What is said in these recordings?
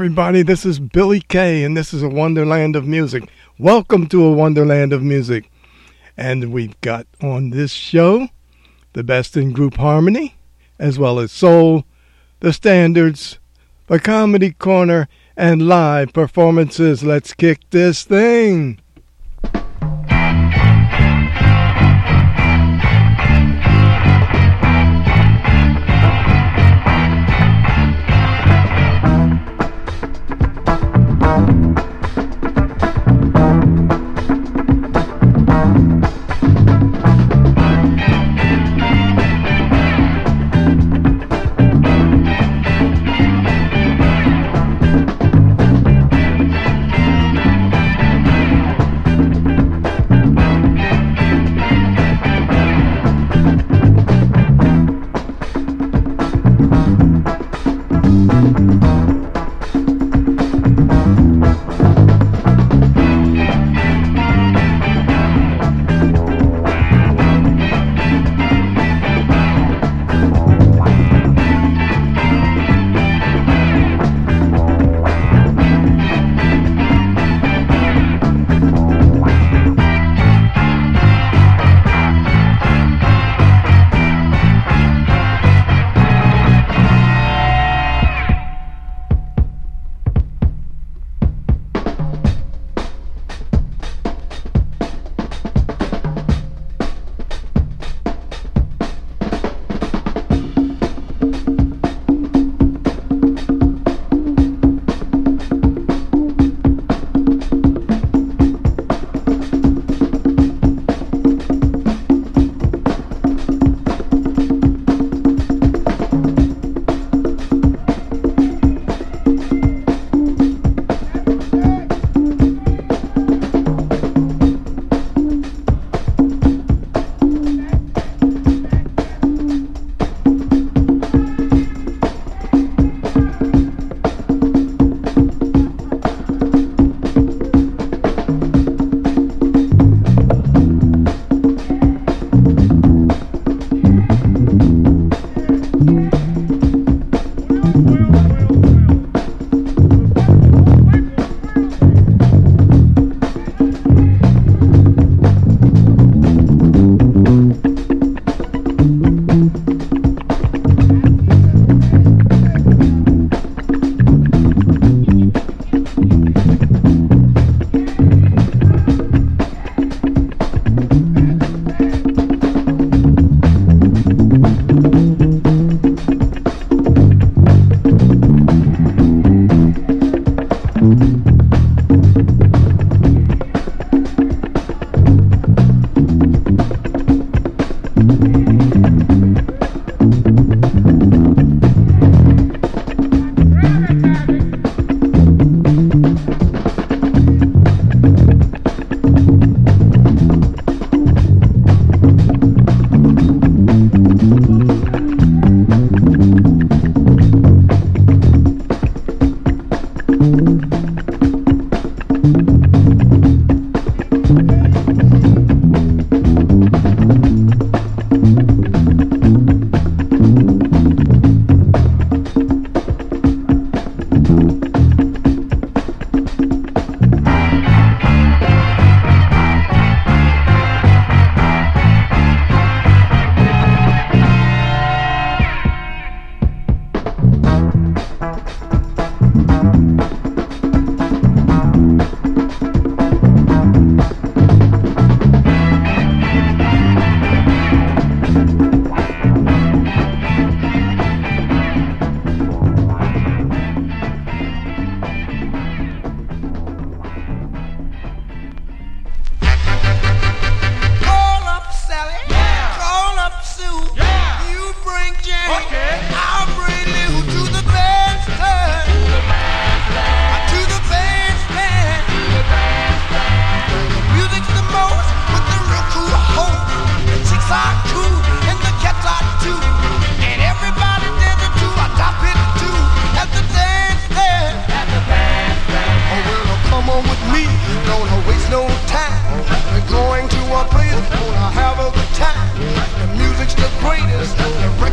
everybody, this is Billy K and this is a Wonderland of Music. Welcome to a Wonderland of Music. And we've got on this show the best in group harmony, as well as soul, the standards, the comedy corner, and live performances. Let's kick this thing.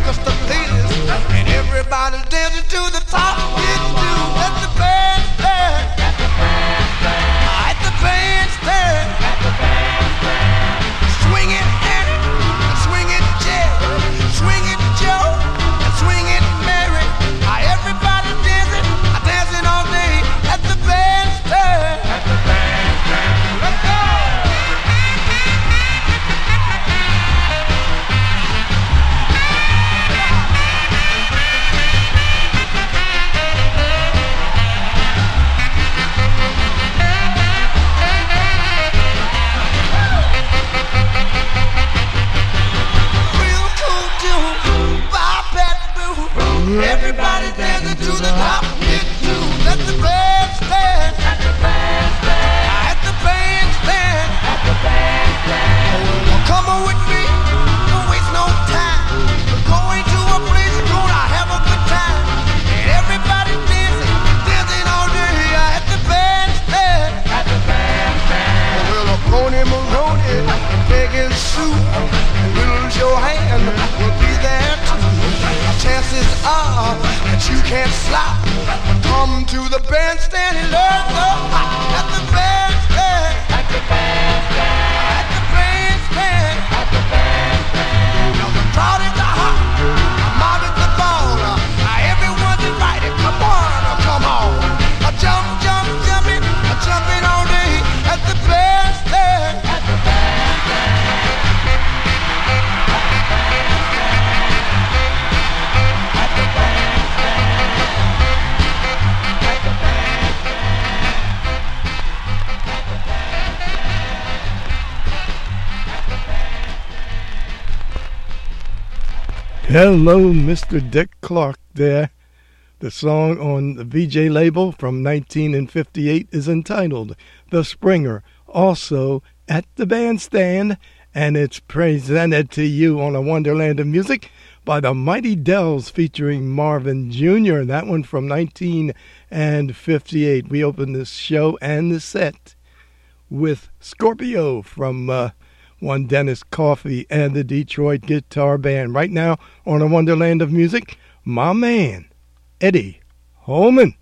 cause the latest. And everybody's dancing to the top. It's you, that's the band. Hello, Mr. Dick Clark there. The song on the Vee-Jay label from 1958 is entitled The Springer, also at the bandstand, and it's presented to you on a wonderland of music by the Mighty Dells featuring Marvin Jr., that one from 1958. We open this show and the set with Scorpio from. Uh, one Dennis Coffey and the Detroit Guitar Band. Right now on a Wonderland of Music, my man, Eddie Holman.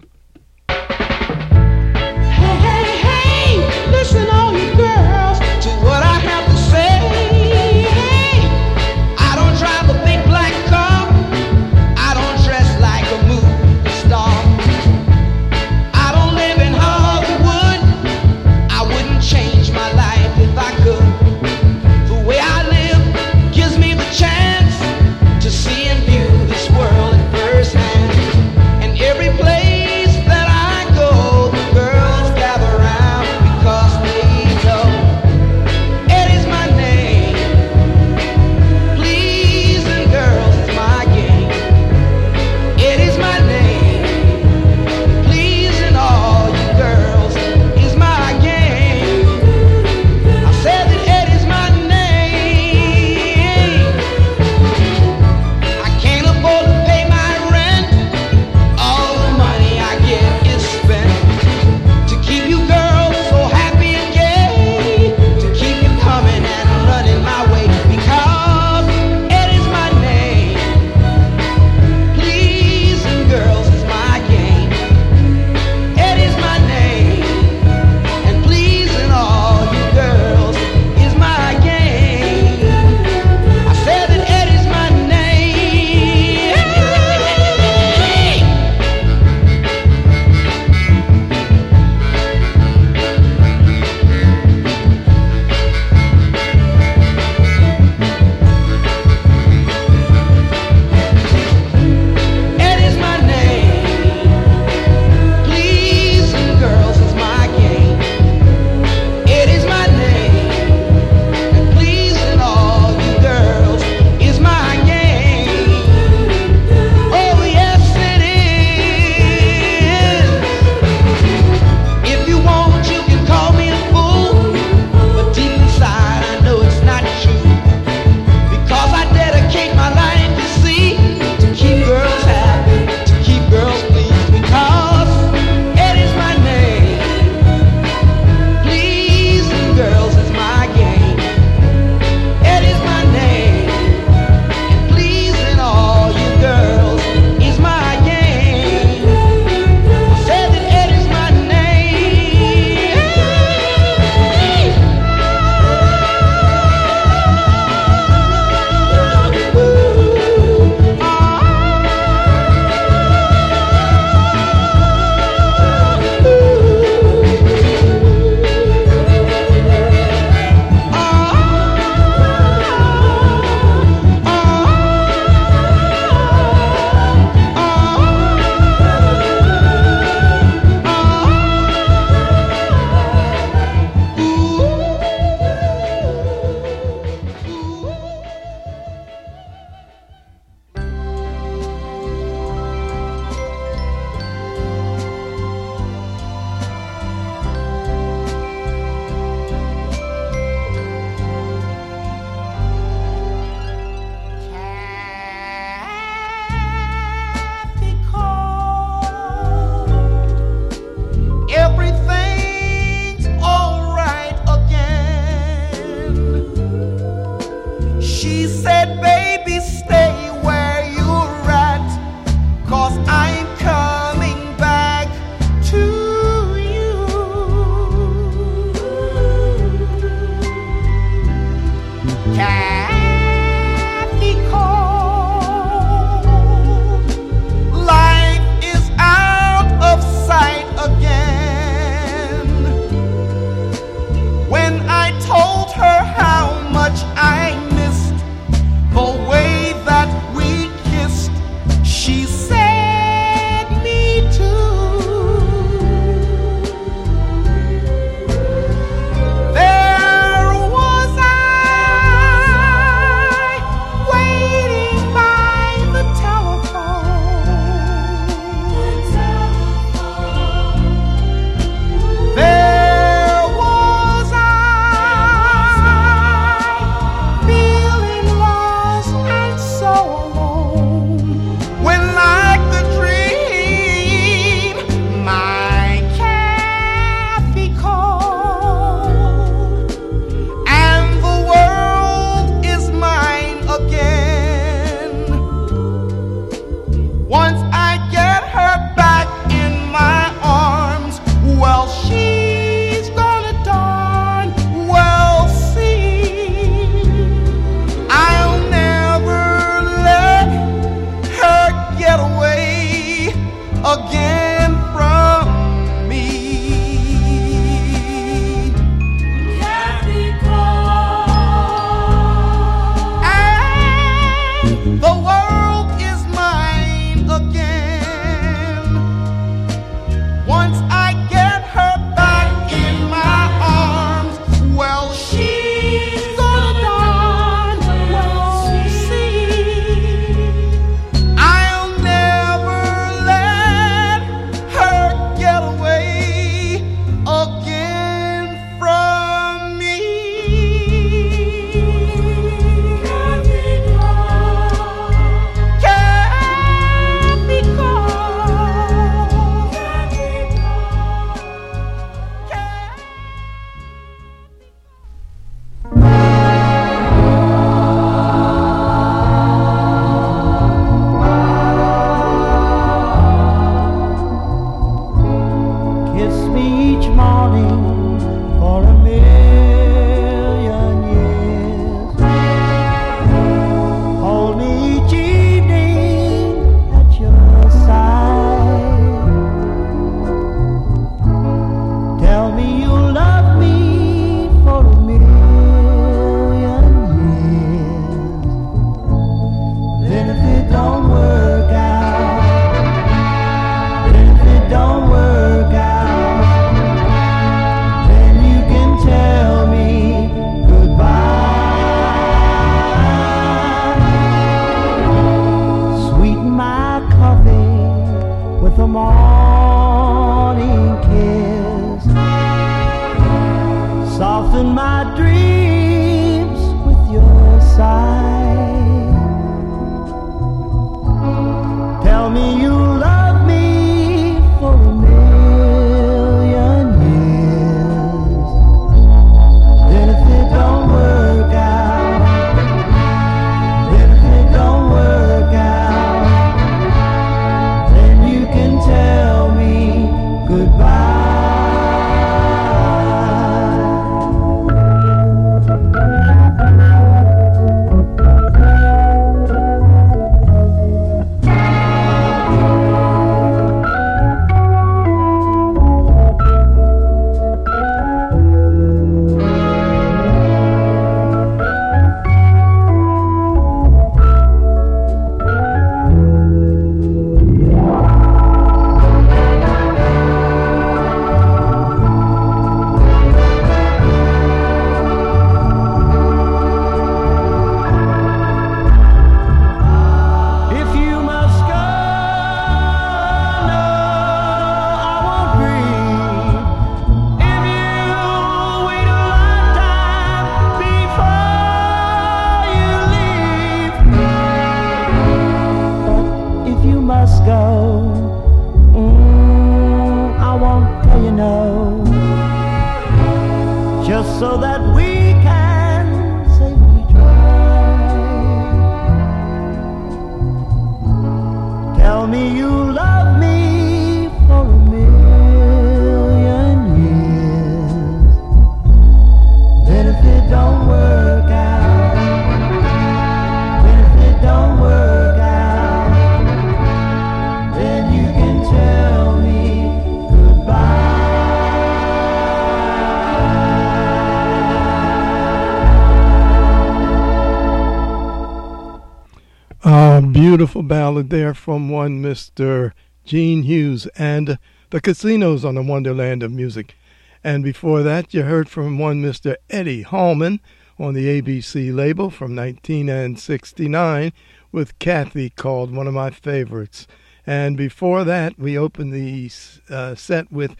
Ballad there from one Mr. Gene Hughes and the Casinos on the Wonderland of Music. And before that, you heard from one Mr. Eddie Holman on the ABC label from 1969 with Cathy called one of my favorites. And before that, we opened the uh, set with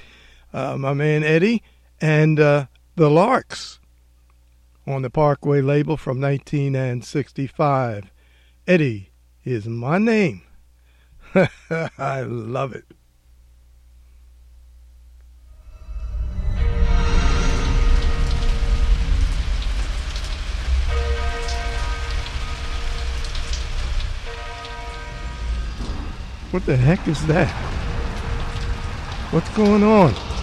uh, my man Eddie and uh, the Larks on the Parkway label from 1965. Eddie is my name. I love it. What the heck is that? What's going on?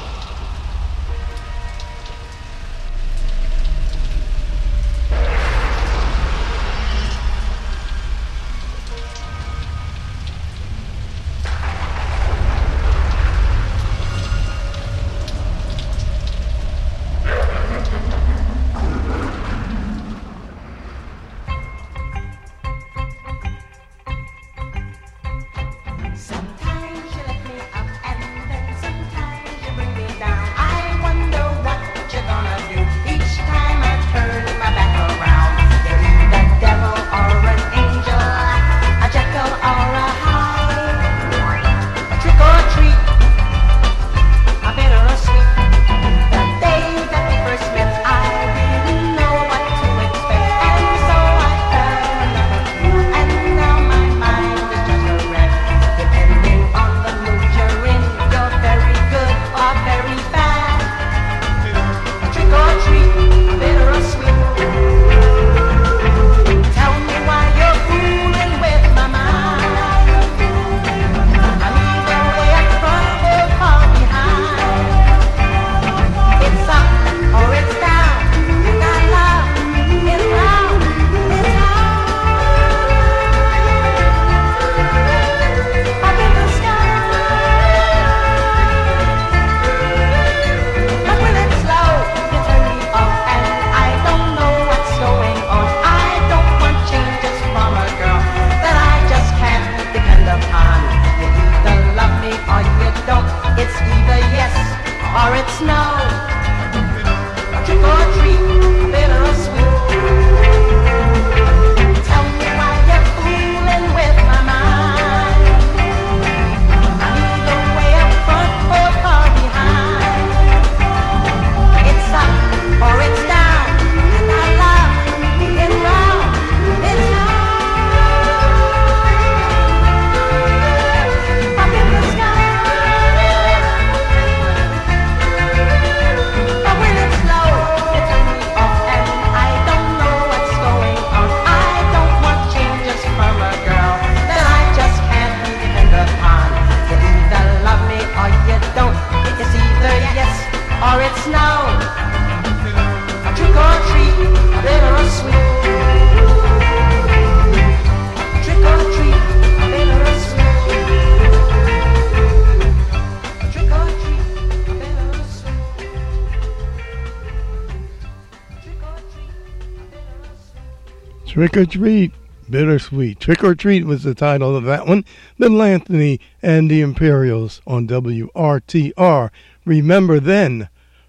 Trick or Treat, Bittersweet. Trick or Treat was the title of that one. Little Anthony and the Imperials on WRTR. Remember then,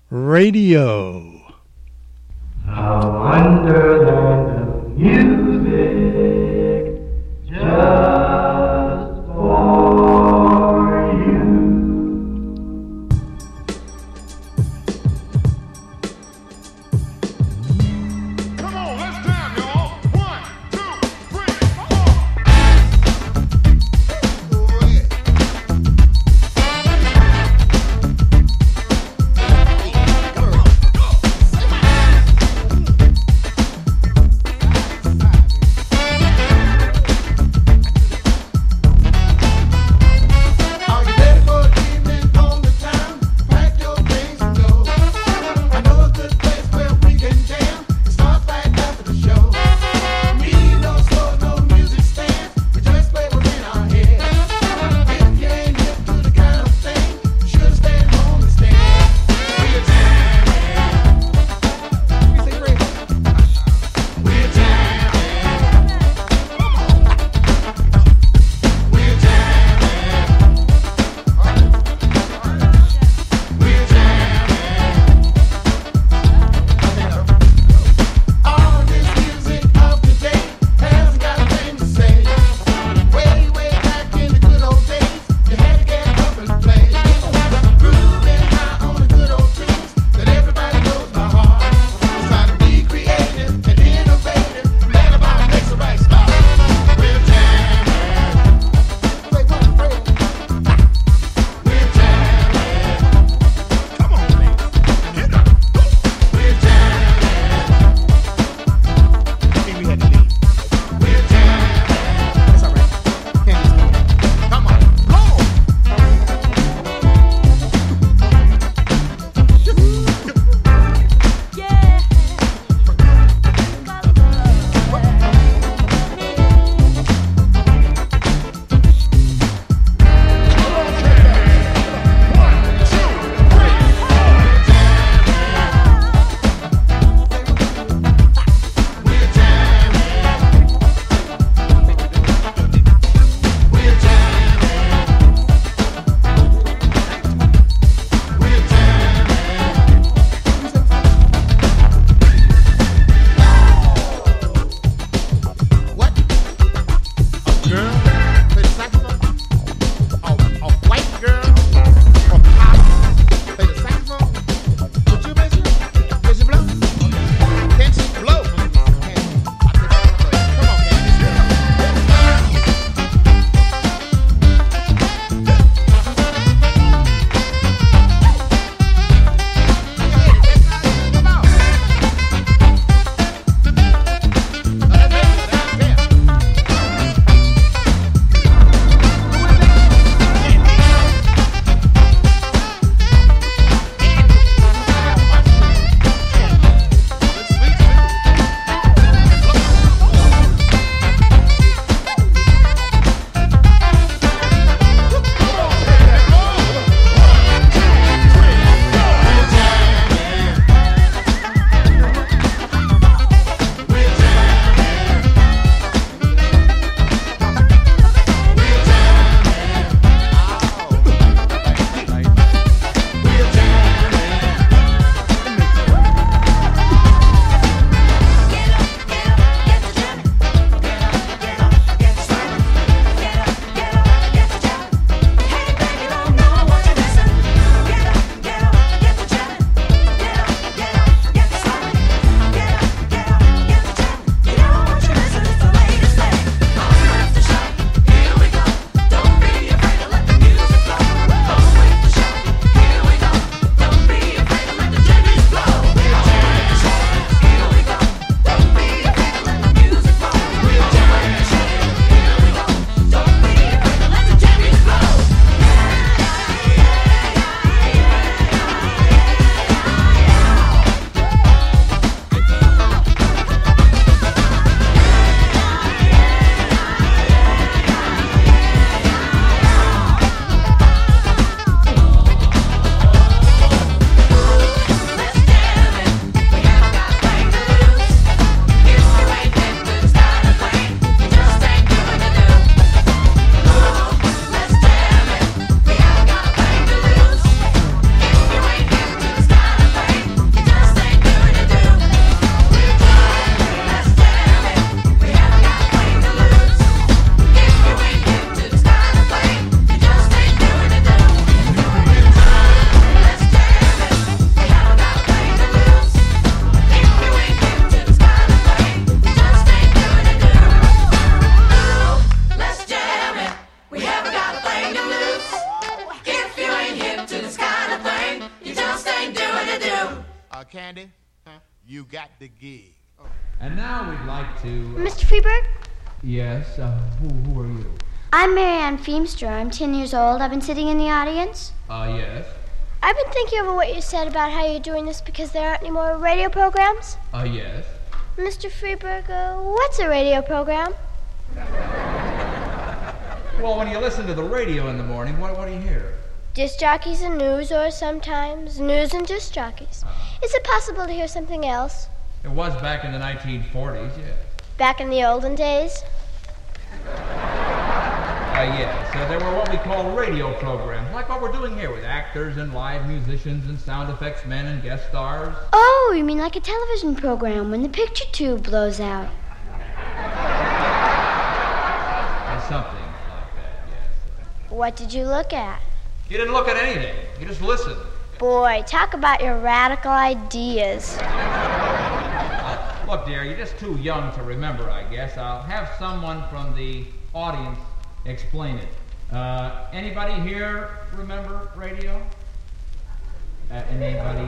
radio. A wonderland of music just I'm 10 years old. I've been sitting in the audience. Uh, yes. I've been thinking over what you said about how you're doing this because there aren't any more radio programs. Uh, yes. Mr. Freberg, uh, what's a radio program? Well, when you listen to the radio in the morning, what, what do you hear? Disc jockeys and news, or sometimes news and disc jockeys. Is it possible to hear something else? It was back in the 1940s, yes. Back in the olden days? Yes. Uh, there were what we call radio programs, like what we're doing here with actors and live musicians and sound effects men and guest stars. Oh, you mean like a television program when the picture tube blows out? Or something like that, yes. What did you look at? You didn't look at anything. You just listened. Boy, talk about your radical ideas. Uh, look, dear, you're just too young to remember, I guess. I'll have someone from the audience explain it. Uh, anybody here remember radio? Uh, anybody?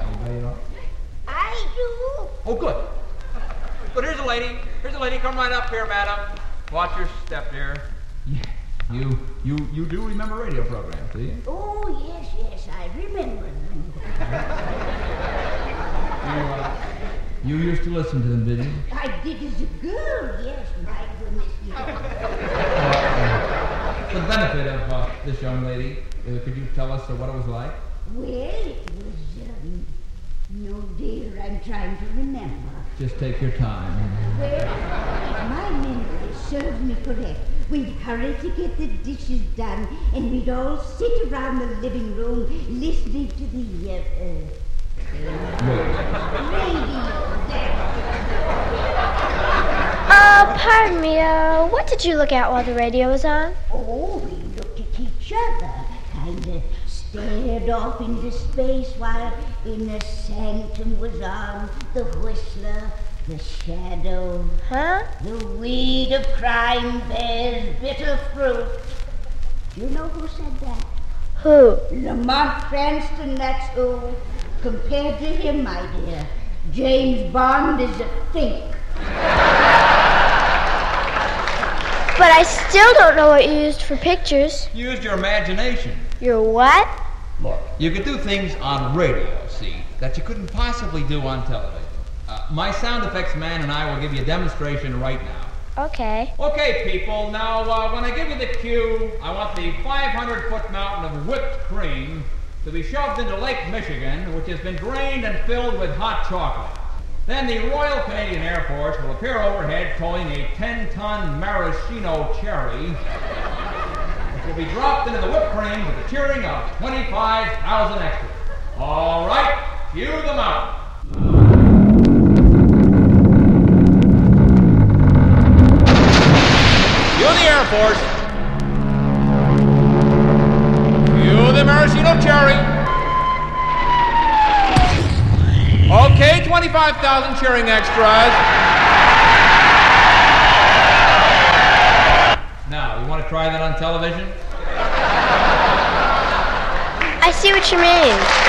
anybody at all? I do. Oh, good. But here's a lady. Here's a lady. Come right up here, madam. Watch your step, dear. You, you, you do remember radio programs, do you? Oh, yes, yes, I remember them. You, uh, you used to listen to them, did you? I did as a girl, yes, my the benefit of uh, this young lady, uh, could you tell us uh, what it was like? Well, it was, um, no, dear, I'm trying to remember. Just take your time. Well, my memory serves me correct, we'd hurry to get the dishes done, and we'd all sit around the living room listening to the, uh, uh, Uh, pardon me, uh, what did you look at while the radio was on? Oh, we looked at each other, kind of stared off into space while Inner Sanctum was on the whistler, the shadow, huh? The weed of crime bears bitter fruit. Do you know who said that? Who? Lamont Cranston, that's who. Compared to him, my dear, James Bond is a think. But I still don't know what you used for pictures. You used your imagination. Your what? Look, you could do things on radio, see, that you couldn't possibly do on television. Uh, my sound effects man and I will give you a demonstration right now. Okay. Okay, people, now uh, when I give you the cue, I want the 500 foot mountain of whipped cream to be shoved into Lake Michigan, which has been drained and filled with hot chocolate. Then the Royal Canadian Air Force will appear overhead towing a 10 ton maraschino cherry, which will be dropped into the whipped cream with the cheering of 25,000 extras. All right, cue the mountain. Cue the Air Force. Cue the maraschino cherry. Okay, 25,000 cheering extras. Now, you want to try that on television? I see what you mean.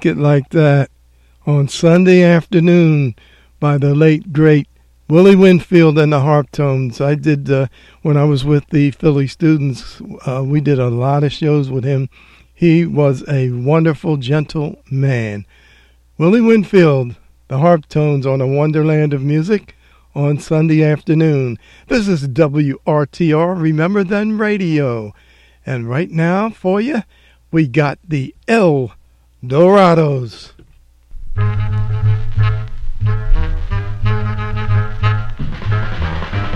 Like it like that on Sunday afternoon by the late great Willie Winfield and the Harptones. I did uh, when I was with the Philly students. Uh, we did a lot of shows with him. He was a wonderful, gentle man. Willie Winfield, the Harptones on a Wonderland of Music on Sunday afternoon. This is WRTR, Remember Then Radio. And right now for you, we got the El Dorados.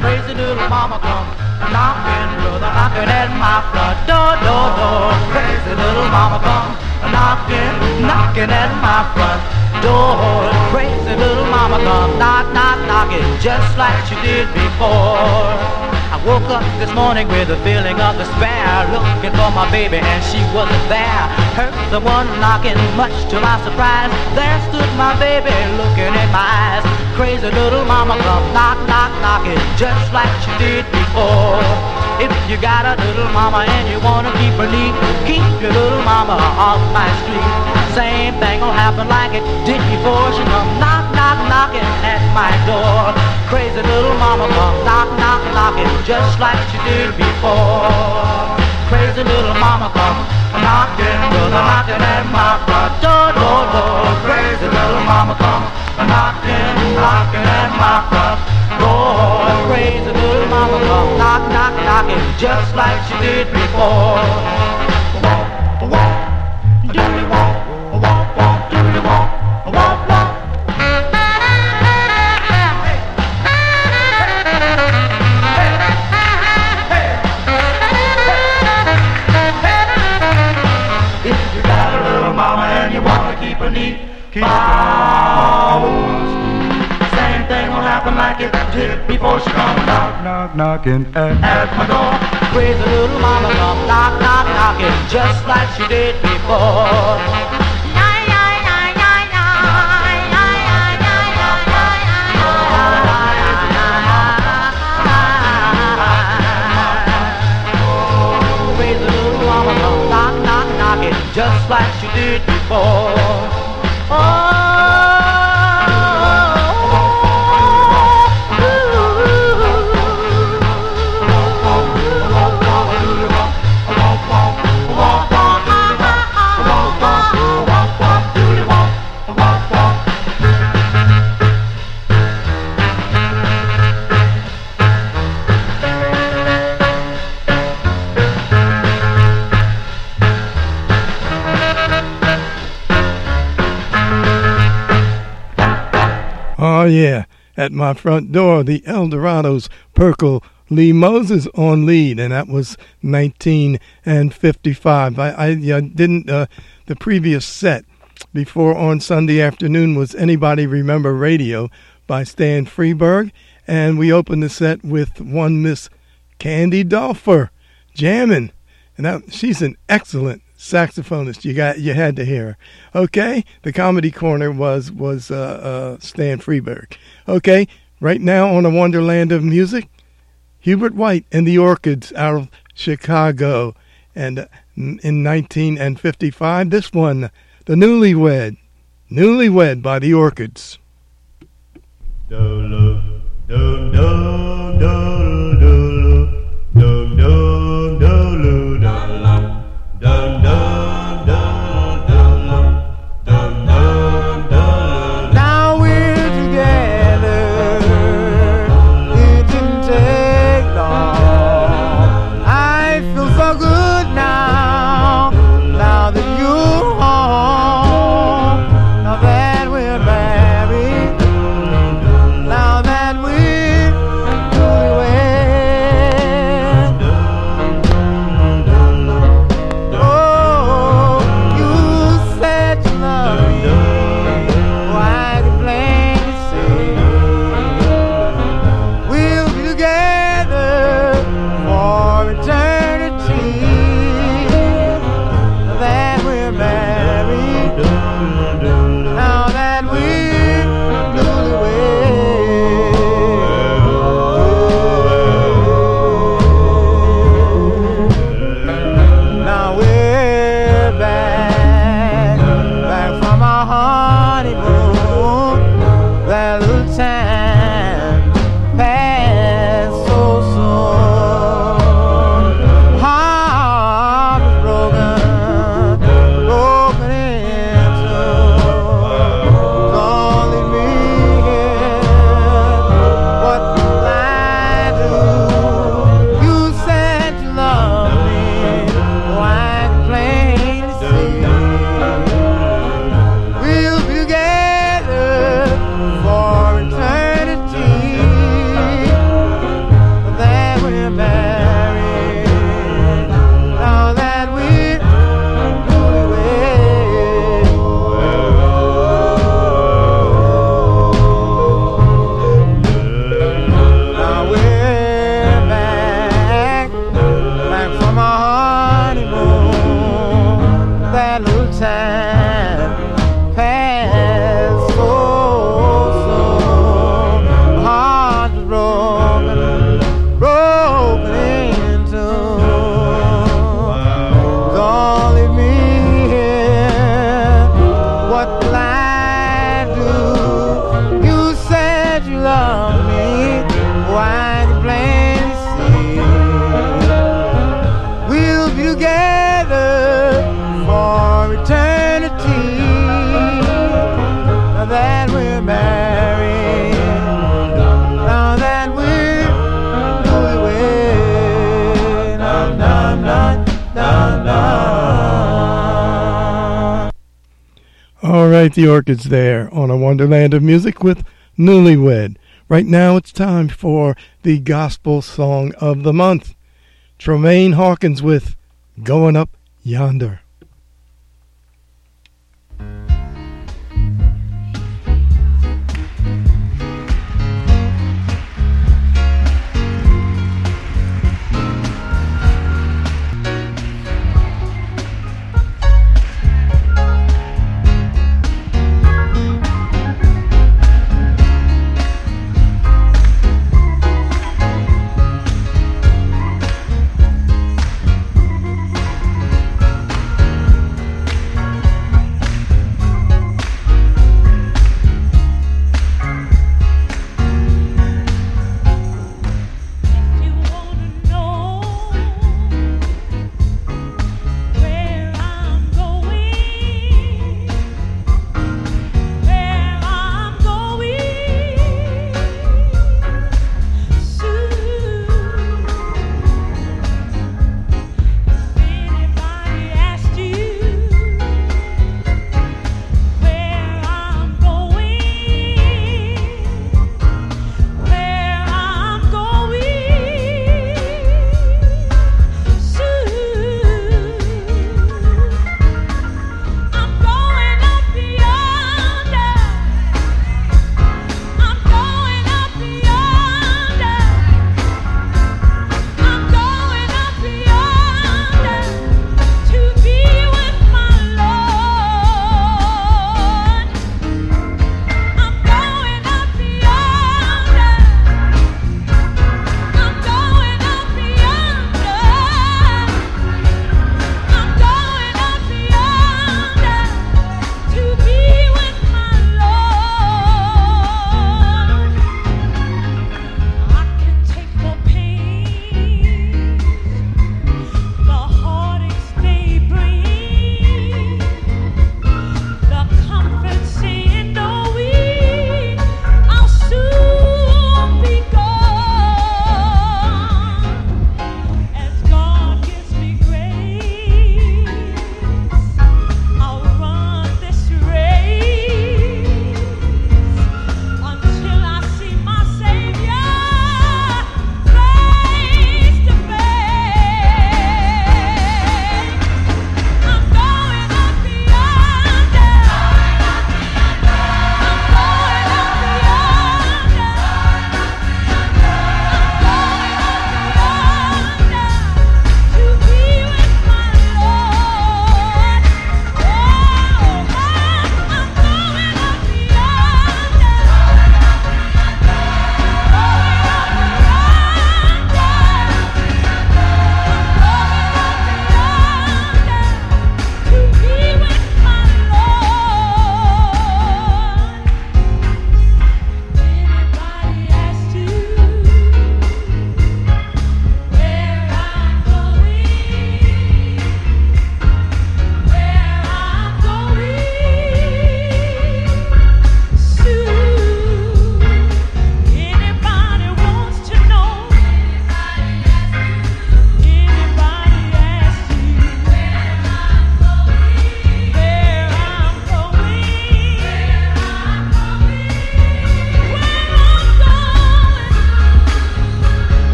Crazy little mama come knocking, brother, knocking at my front door, door, door. Crazy little mama come knocking, knocking at my front door. Crazy little mama come knock, knock, knocking, just like she did before. I woke up this morning with a feeling of despair, looking for my baby and she wasn't there. Heard someone knocking, much to my surprise. There stood my baby looking in my eyes. Crazy little mama come knock, knock, knocking, just like she did before. If you got a little mama and you wanna keep her neat, keep your little mama off my street. Same thing will happen like it did before. She come knock, knock, knocking at my door. Crazy little mama come knock, knock, knocking, just like she did before. Crazy little mama come knocking, brother, knocking at my front door, door, door. Crazy little mama come knocking, knocking at my front door. Crazy little mama come knock, knock, knocking, just like she did before. Walk, walk, wanna keep follow Same thing will happen like it did before she come knock, knock, knocking at, at my door. Crazy little mama come knock, knock, knocking, just like she did before. Just like she did before. Oh, At my front door, the Eldorados, Pirkle, Lee Moses on lead, and that was 19 and 55. I, I, I didn't, uh, the previous set before on Sunday afternoon was Anybody Remember Radio by Stan Freberg, and we opened the set with one Miss Candy Dulfer jamming, and that, she's an excellent saxophonist. You got you had to hear. Okay, the comedy corner was was uh, uh, Stan Freberg. Okay, right now on a Wonderland of Music, Hubert White and the Orchids out of Chicago, and uh, in 19 and 55, this one, the Newlywed, Newlywed by the Orchids. Do, do, do, the Orchids there on a Wonderland of Music with Newlywed. Right now it's time for the Gospel Song of the Month. Tramaine Hawkins with Going Up Yonder.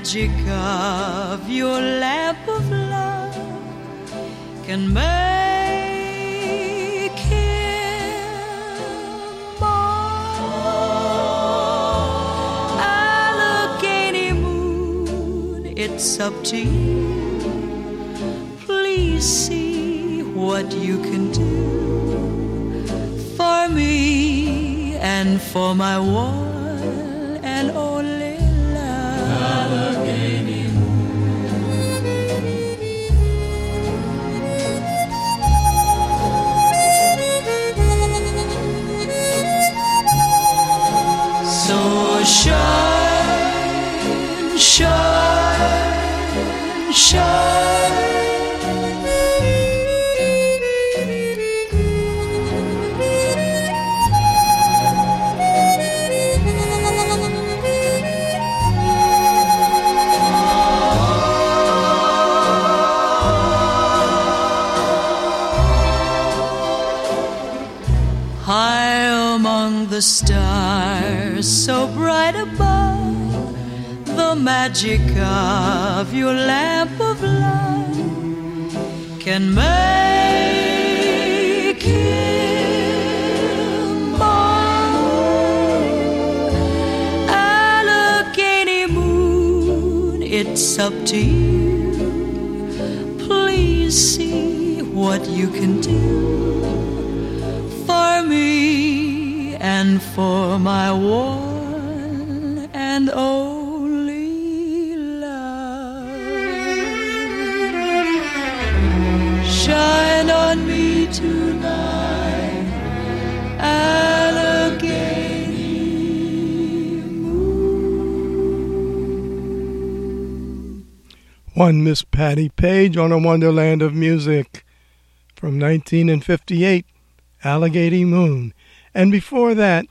Magic of your lamp of love can make him more. Allegheny moon, it's up to you. Please see what you can do for me and for my one and only shine, magic of your lamp of love can make him more. Allegheny moon, it's up to you. Please see what you can do for me and for my one One Miss Patti Page on a Wonderland of Music from 1958, Allegheny Moon. And before that,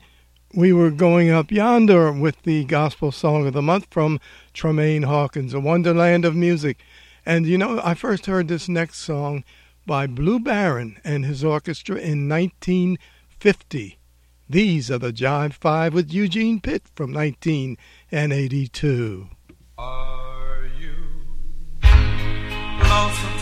we were going up yonder with the Gospel Song of the Month from Tramaine Hawkins, A Wonderland of Music. And you know, I first heard this next song by Blue Barron and his orchestra in 1950. These are the Jive Five with Eugene Pitt from 1982. Are uh, you lonesome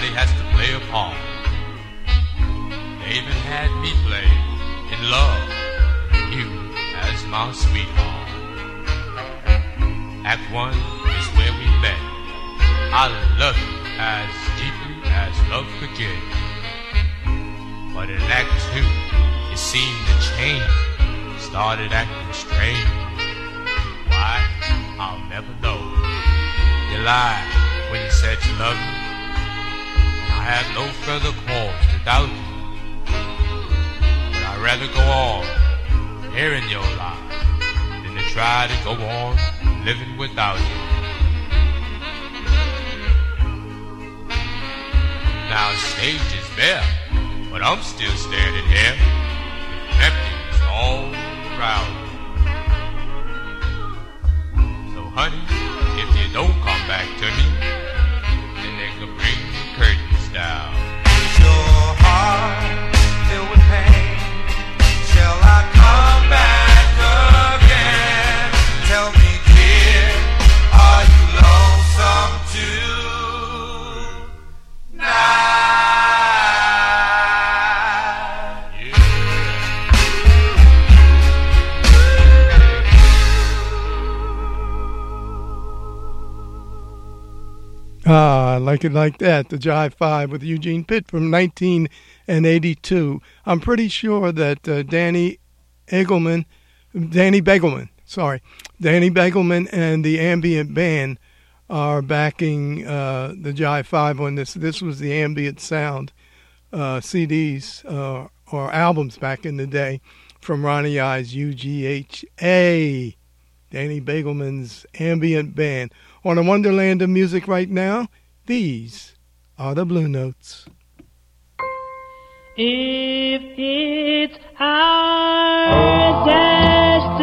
everybody has to play a part. They even had me play in love you as my sweetheart. Act one is where we met. I love you as deeply as love could give. But in Act two, it seemed to change. Started acting strange. Why? I'll never know. You lied when you said you loved me. Had no further cause to doubt you. But I'd rather go on hearing your lie than to try to go on living without you. Now the stage is bare, but I'm still standing here with emptiness all around. So honey, if you don't come back to me, down. Your heart filled with pain. Shall I come back again? Tell me, dear, are you lonesome? Ah, I like it like that. The Jive Five with Eugene Pitt from 1982. I'm pretty sure that uh, Danny Eagleman, Danny Begelman, sorry, Danny Begelman and the Ambient Band are backing uh, the Jive Five on this. This was the ambient sound uh, CDs uh, or albums back in the day from Ronnie I's UGHA. Danny Begelman's ambient band. On a wonderland of music right now, these are the Blue Notes. If it's our destiny,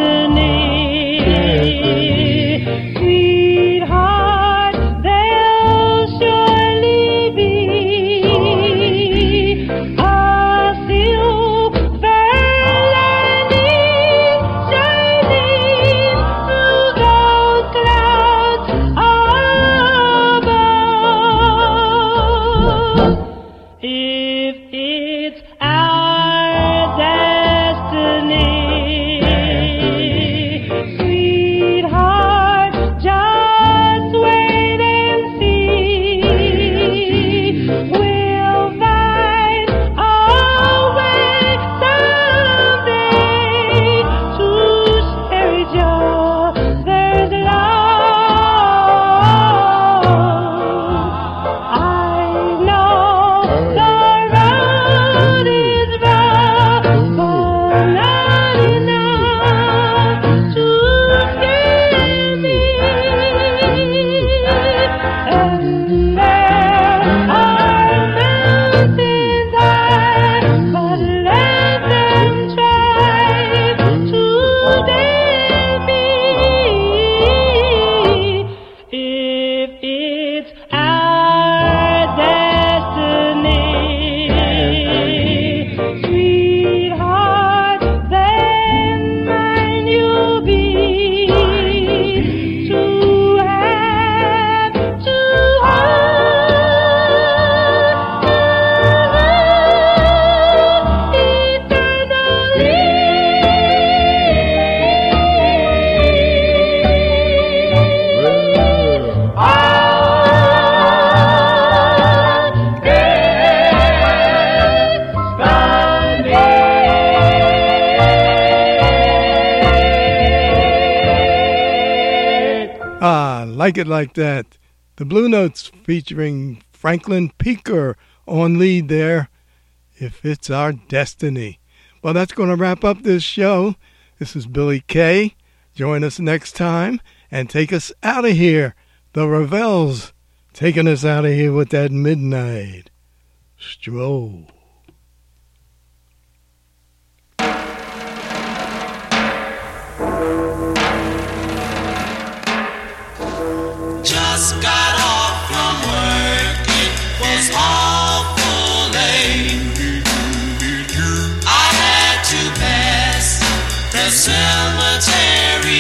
like it like that. The Blue Notes featuring Franklin Peaker on lead there. If it's our destiny. Well, that's going to wrap up this show. This is Billy Kay. Join us next time and take us out of here. The Revels taking us out of here with that midnight stroll. Cemetery.